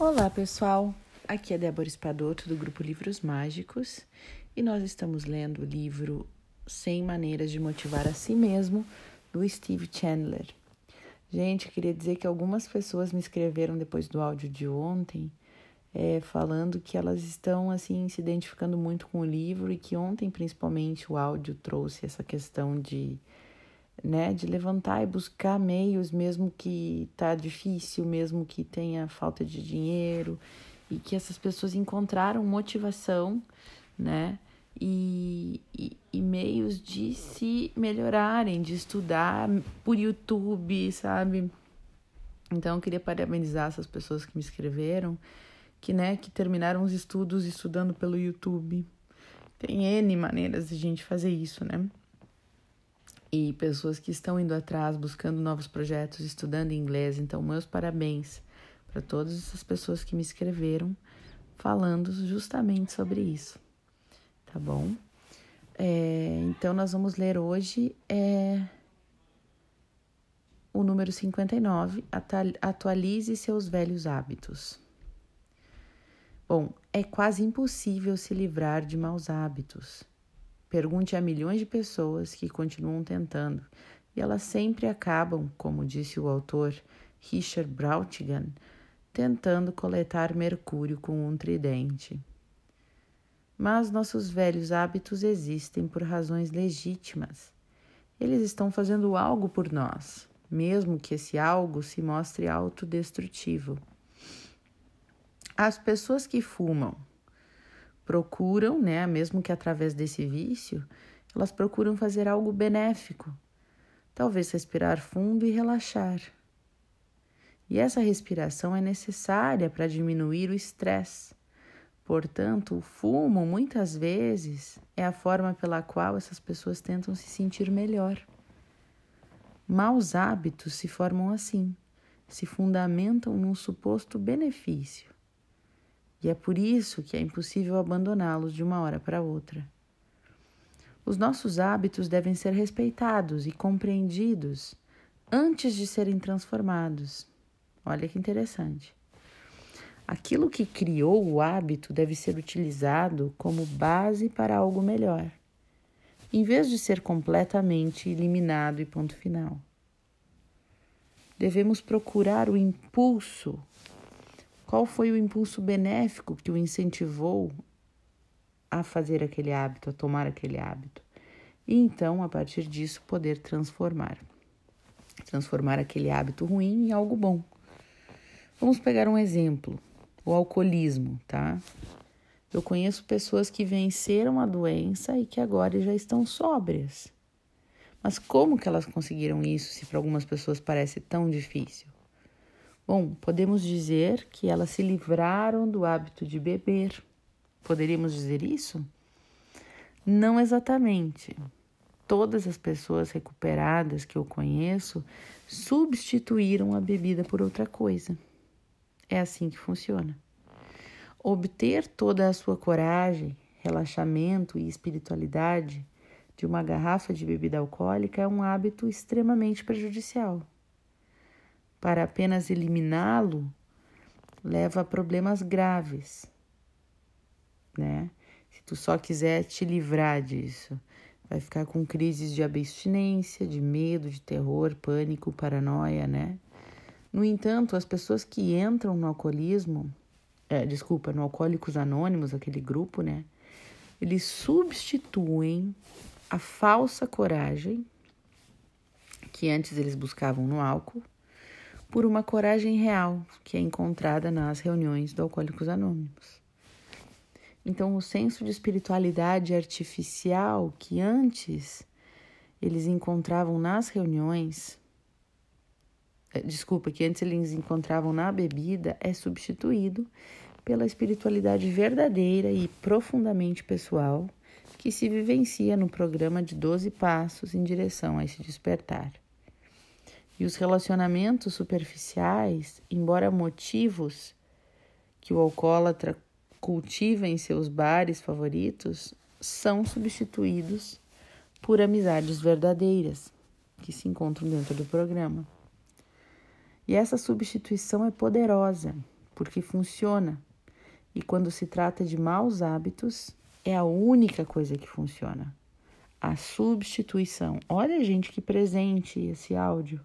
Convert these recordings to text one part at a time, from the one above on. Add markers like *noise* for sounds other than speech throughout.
Olá, pessoal. Aqui é Débora Espadoto do grupo Livros Mágicos e nós estamos lendo o livro 100 Maneiras de Motivar a Si Mesmo do Steve Chandler. Gente, eu queria dizer que algumas pessoas me escreveram depois do áudio de ontem, é, falando que elas estão assim se identificando muito com o livro e que ontem, principalmente, o áudio trouxe essa questão de, né, de levantar e buscar meios, mesmo que tá difícil, mesmo que tenha falta de dinheiro, e que essas pessoas encontraram motivação, né? e, e, e, meios de se melhorarem, de estudar por YouTube, sabe? Então eu queria parabenizar essas pessoas que me escreveram, que né, que terminaram os estudos estudando pelo YouTube. Tem N maneiras de gente fazer isso, né? E pessoas que estão indo atrás, buscando novos projetos, estudando inglês. Então, meus parabéns para todas essas pessoas que me escreveram falando justamente sobre isso tá bom? É, então, nós vamos ler hoje é, o número 59, atualize seus velhos hábitos. Bom, é quase impossível se livrar de maus hábitos. Pergunte a milhões de pessoas que continuam tentando, e elas sempre acabam, como disse o autor Richard Brautigan, tentando coletar mercúrio com um tridente. Mas nossos velhos hábitos existem por razões legítimas. Eles estão fazendo algo por nós, mesmo que esse algo se mostre autodestrutivo. As pessoas que fumam procuram, né, mesmo que através desse vício, elas procuram fazer algo benéfico. Talvez respirar fundo e relaxar. E essa respiração é necessária para diminuir o estresse Portanto, o fumo muitas vezes é a forma pela qual essas pessoas tentam se sentir melhor. Maus hábitos se formam assim, se fundamentam num suposto benefício. E é por isso que é impossível abandoná-los de uma hora para outra. Os nossos hábitos devem ser respeitados e compreendidos antes de serem transformados. Olha que interessante. Aquilo que criou o hábito deve ser utilizado como base para algo melhor, em vez de ser completamente eliminado e ponto final. Devemos procurar o impulso. Qual foi o impulso benéfico que o incentivou a fazer aquele hábito, a tomar aquele hábito? E então, a partir disso, poder transformar. Transformar aquele hábito ruim em algo bom. Vamos pegar um exemplo o alcoolismo, tá? Eu conheço pessoas que venceram a doença e que agora já estão sóbrias. Mas como que elas conseguiram isso se para algumas pessoas parece tão difícil? Bom, podemos dizer que elas se livraram do hábito de beber. Poderíamos dizer isso? Não exatamente. Todas as pessoas recuperadas que eu conheço substituíram a bebida por outra coisa. É assim que funciona. Obter toda a sua coragem, relaxamento e espiritualidade de uma garrafa de bebida alcoólica é um hábito extremamente prejudicial. Para apenas eliminá-lo, leva a problemas graves, né? Se tu só quiser te livrar disso, vai ficar com crises de abstinência, de medo, de terror, pânico, paranoia, né? No entanto, as pessoas que entram no alcoolismo, é, desculpa, no Alcoólicos Anônimos, aquele grupo, né? Eles substituem a falsa coragem que antes eles buscavam no álcool por uma coragem real que é encontrada nas reuniões do Alcoólicos Anônimos. Então, o senso de espiritualidade artificial que antes eles encontravam nas reuniões é, desculpa, que antes eles encontravam na bebida é substituído pela espiritualidade verdadeira e profundamente pessoal que se vivencia no programa de 12 passos em direção a esse despertar. E os relacionamentos superficiais, embora motivos que o alcoólatra cultiva em seus bares favoritos, são substituídos por amizades verdadeiras que se encontram dentro do programa. E essa substituição é poderosa, porque funciona. E quando se trata de maus hábitos, é a única coisa que funciona. A substituição. Olha, gente, que presente esse áudio.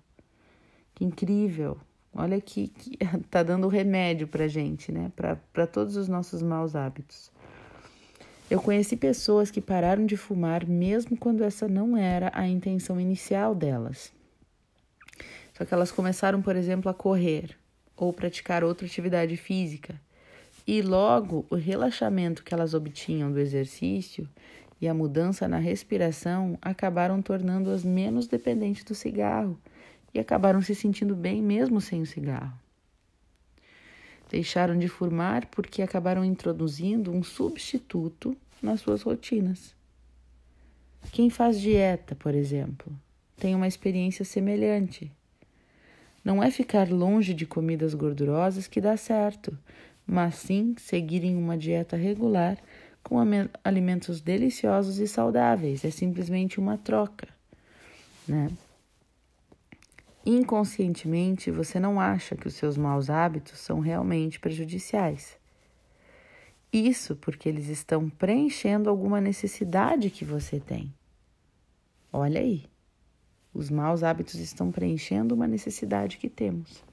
Que incrível. Olha que, que *laughs* tá dando remédio pra gente, né? Para todos os nossos maus hábitos. Eu conheci pessoas que pararam de fumar mesmo quando essa não era a intenção inicial delas. Só que elas começaram, por exemplo, a correr ou praticar outra atividade física. E logo o relaxamento que elas obtinham do exercício e a mudança na respiração acabaram tornando-as menos dependentes do cigarro e acabaram se sentindo bem mesmo sem o cigarro. Deixaram de fumar porque acabaram introduzindo um substituto nas suas rotinas. Quem faz dieta, por exemplo, tem uma experiência semelhante. Não é ficar longe de comidas gordurosas que dá certo, mas sim seguir em uma dieta regular com alimentos deliciosos e saudáveis. É simplesmente uma troca, né? Inconscientemente, você não acha que os seus maus hábitos são realmente prejudiciais. Isso porque eles estão preenchendo alguma necessidade que você tem. Olha aí. Os maus hábitos estão preenchendo uma necessidade que temos.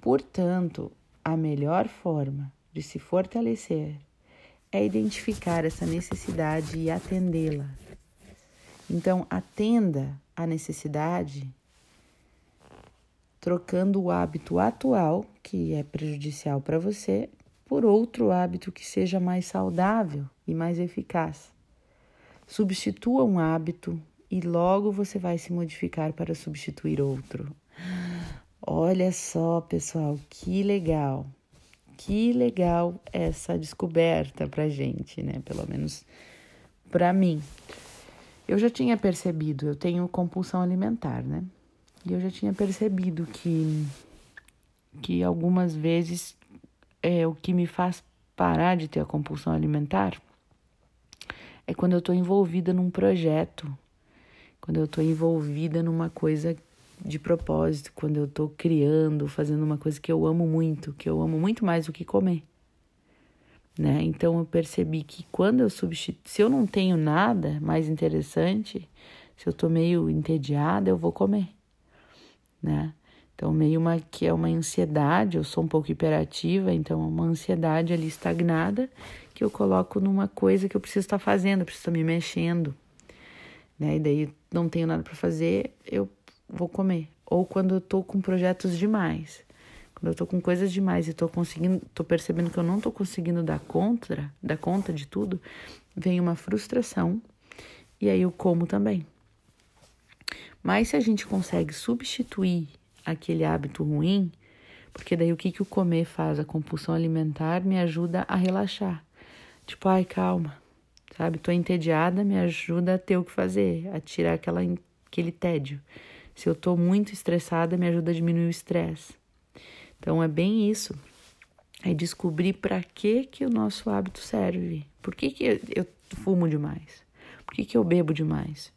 Portanto, a melhor forma de se fortalecer é identificar essa necessidade e atendê-la. Então, atenda a necessidade trocando o hábito atual, que é prejudicial para você, por outro hábito que seja mais saudável e mais eficaz. Substitua um hábito e logo você vai se modificar para substituir outro. Olha só, pessoal, que legal. Que legal essa descoberta pra gente, né? Pelo menos para mim. Eu já tinha percebido, eu tenho compulsão alimentar, né? E eu já tinha percebido que, que algumas vezes é, o que me faz parar de ter a compulsão alimentar é quando eu estou envolvida num projeto, quando eu estou envolvida numa coisa de propósito, quando eu estou criando, fazendo uma coisa que eu amo muito, que eu amo muito mais do que comer. Né? Então eu percebi que quando eu substituo, se eu não tenho nada mais interessante, se eu estou meio entediada, eu vou comer né? Então, meio uma que é uma ansiedade, eu sou um pouco hiperativa, então é uma ansiedade ali estagnada que eu coloco numa coisa que eu preciso estar fazendo, preciso estar me mexendo, né? E daí não tenho nada para fazer, eu vou comer. Ou quando eu tô com projetos demais, quando eu tô com coisas demais e tô conseguindo, tô percebendo que eu não tô conseguindo dar conta, dar conta de tudo, vem uma frustração e aí eu como também. Mas se a gente consegue substituir aquele hábito ruim, porque daí o que, que o comer faz? A compulsão alimentar me ajuda a relaxar. Tipo, ai, calma, sabe? Tô entediada, me ajuda a ter o que fazer, a tirar aquela, aquele tédio. Se eu tô muito estressada, me ajuda a diminuir o estresse. Então é bem isso. É descobrir para que que o nosso hábito serve. Por que, que eu fumo demais? Por que, que eu bebo demais?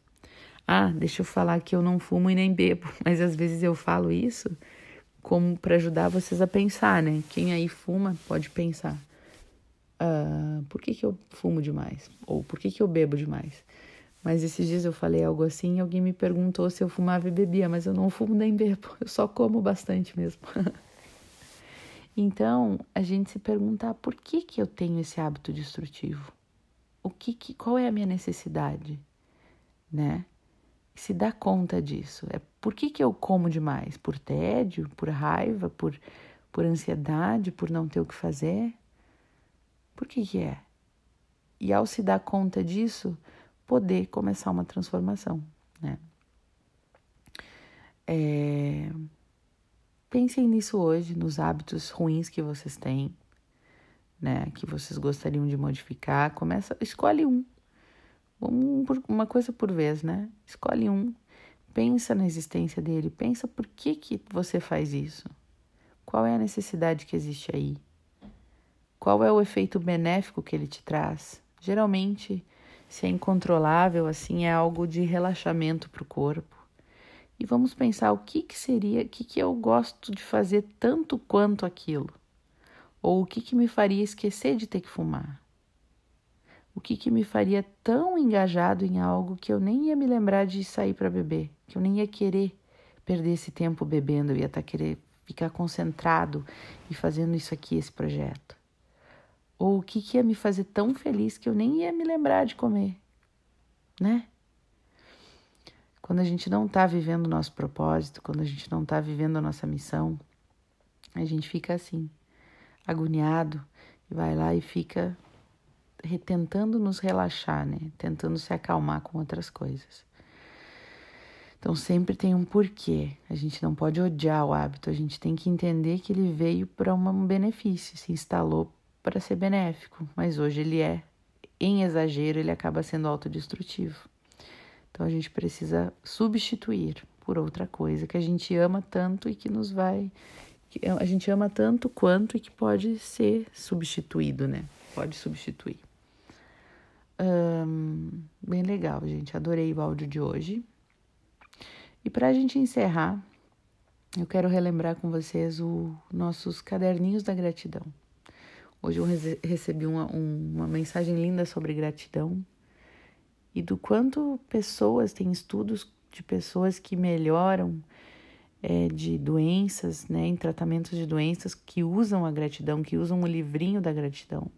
Ah, deixa eu falar que eu não fumo e nem bebo, *laughs* mas às vezes eu falo isso como para ajudar vocês a pensar, né? Quem aí fuma pode pensar: ah, por que, que eu fumo demais? Ou por que, que eu bebo demais? Mas esses dias eu falei algo assim e alguém me perguntou se eu fumava e bebia, mas eu não fumo nem bebo, *laughs* eu só como bastante mesmo. *laughs* então, a gente se perguntar por que, que eu tenho esse hábito destrutivo? O que, que qual é a minha necessidade, né? Se dá conta disso. É por que, que eu como demais? Por tédio, por raiva, por, por ansiedade, por não ter o que fazer? Por que, que é? E ao se dar conta disso, poder começar uma transformação, né? É... Pensem nisso hoje, nos hábitos ruins que vocês têm, né? Que vocês gostariam de modificar. Começa, escolhe um uma coisa por vez, né? Escolhe um, pensa na existência dele, pensa por que, que você faz isso. Qual é a necessidade que existe aí? Qual é o efeito benéfico que ele te traz? Geralmente, se é incontrolável, assim, é algo de relaxamento para o corpo. E vamos pensar o que, que seria, o que, que eu gosto de fazer tanto quanto aquilo. Ou o que, que me faria esquecer de ter que fumar? O que, que me faria tão engajado em algo que eu nem ia me lembrar de sair para beber, que eu nem ia querer perder esse tempo bebendo, eu ia estar tá querer ficar concentrado e fazendo isso aqui, esse projeto. Ou o que, que ia me fazer tão feliz que eu nem ia me lembrar de comer, né? Quando a gente não está vivendo o nosso propósito, quando a gente não está vivendo a nossa missão, a gente fica assim, agoniado, e vai lá e fica tentando nos relaxar, né? Tentando se acalmar com outras coisas. Então sempre tem um porquê. A gente não pode odiar o hábito, a gente tem que entender que ele veio para um benefício, se instalou para ser benéfico, mas hoje ele é, em exagero, ele acaba sendo autodestrutivo. Então a gente precisa substituir por outra coisa que a gente ama tanto e que nos vai. Que a gente ama tanto quanto e que pode ser substituído, né? Pode substituir. Bem legal, gente. Adorei o áudio de hoje. E para a gente encerrar, eu quero relembrar com vocês os nossos caderninhos da gratidão. Hoje eu recebi uma, uma mensagem linda sobre gratidão e do quanto pessoas, tem estudos de pessoas que melhoram é, de doenças, né, em tratamentos de doenças, que usam a gratidão, que usam o livrinho da gratidão.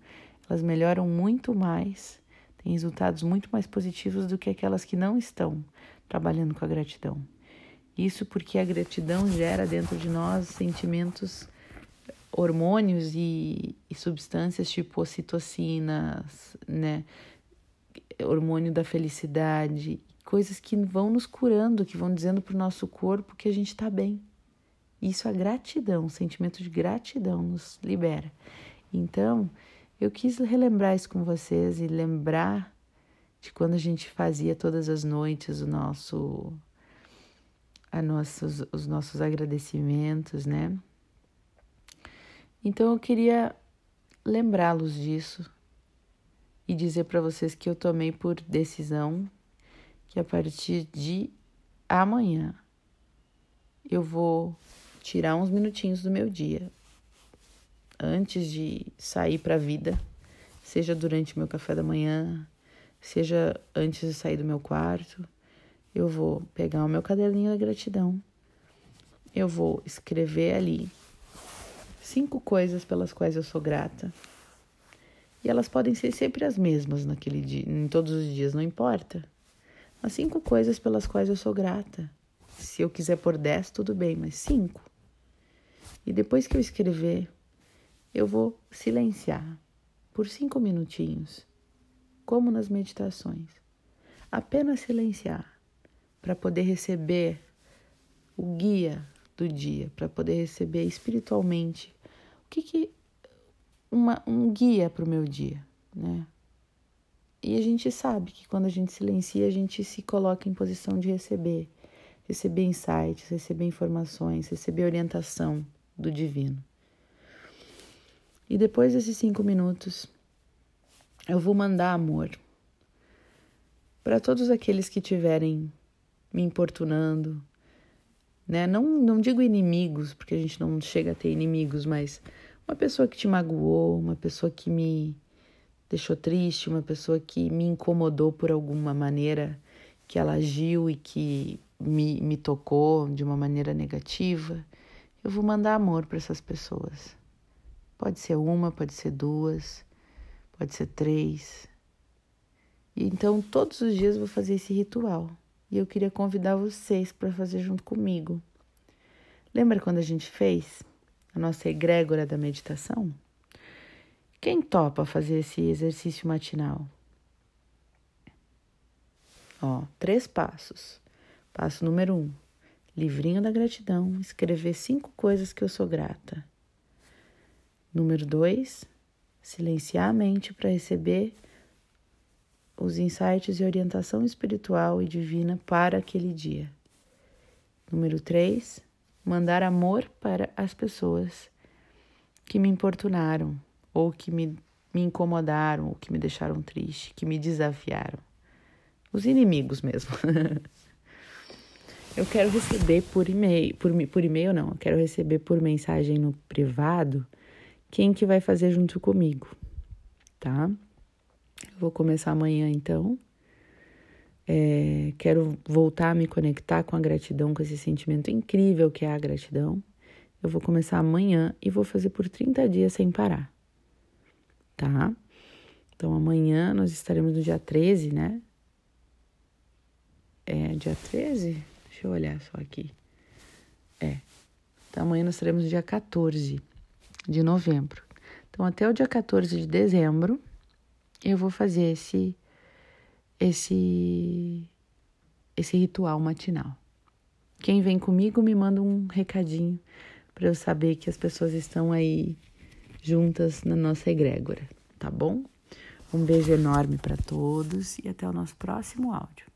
Elas melhoram muito mais, têm resultados muito mais positivos do que aquelas que não estão trabalhando com a gratidão. Isso porque a gratidão gera dentro de nós sentimentos, hormônios e, e substâncias tipo ocitocinas, né? hormônio da felicidade, coisas que vão nos curando, que vão dizendo para o nosso corpo que a gente está bem. Isso a gratidão, o sentimento de gratidão nos libera. Então, eu quis relembrar isso com vocês e lembrar de quando a gente fazia todas as noites o nosso, a nossos, os nossos agradecimentos, né? Então eu queria lembrá-los disso, e dizer para vocês que eu tomei por decisão que a partir de amanhã eu vou tirar uns minutinhos do meu dia antes de sair para a vida, seja durante meu café da manhã, seja antes de sair do meu quarto, eu vou pegar o meu caderninho da gratidão. Eu vou escrever ali cinco coisas pelas quais eu sou grata e elas podem ser sempre as mesmas naquele dia, em todos os dias, não importa. As cinco coisas pelas quais eu sou grata. Se eu quiser por dez, tudo bem, mas cinco. E depois que eu escrever, eu vou silenciar por cinco minutinhos, como nas meditações. Apenas silenciar para poder receber o guia do dia, para poder receber espiritualmente o que, que uma, um guia para o meu dia, né? E a gente sabe que quando a gente silencia, a gente se coloca em posição de receber, receber insights, receber informações, receber orientação do divino. E depois desses cinco minutos, eu vou mandar amor para todos aqueles que tiverem me importunando, né? Não, não digo inimigos, porque a gente não chega a ter inimigos, mas uma pessoa que te magoou, uma pessoa que me deixou triste, uma pessoa que me incomodou por alguma maneira, que ela agiu e que me, me tocou de uma maneira negativa, eu vou mandar amor para essas pessoas. Pode ser uma, pode ser duas, pode ser três. E então todos os dias eu vou fazer esse ritual. E eu queria convidar vocês para fazer junto comigo. Lembra quando a gente fez? a nossa egrégora da meditação? Quem topa fazer esse exercício matinal? Ó, três passos. Passo número um: livrinho da gratidão, escrever cinco coisas que eu sou grata. Número dois: silenciar a mente para receber os insights e orientação espiritual e divina para aquele dia. Número três: mandar amor para as pessoas que me importunaram, ou que me, me incomodaram, ou que me deixaram triste, que me desafiaram. Os inimigos mesmo. *laughs* eu quero receber por e-mail, por, por e-mail não, eu quero receber por mensagem no privado quem que vai fazer junto comigo, tá? Eu vou começar amanhã então. É, quero voltar a me conectar com a gratidão, com esse sentimento incrível que é a gratidão. Eu vou começar amanhã e vou fazer por 30 dias sem parar, tá? Então amanhã nós estaremos no dia 13, né? É, dia 13? Deixa eu olhar só aqui. É. Então amanhã nós estaremos no dia 14 de novembro. Então até o dia 14 de dezembro eu vou fazer esse esse esse ritual matinal. Quem vem comigo me manda um recadinho para eu saber que as pessoas estão aí juntas na nossa egrégora, tá bom? Um beijo enorme para todos e até o nosso próximo áudio.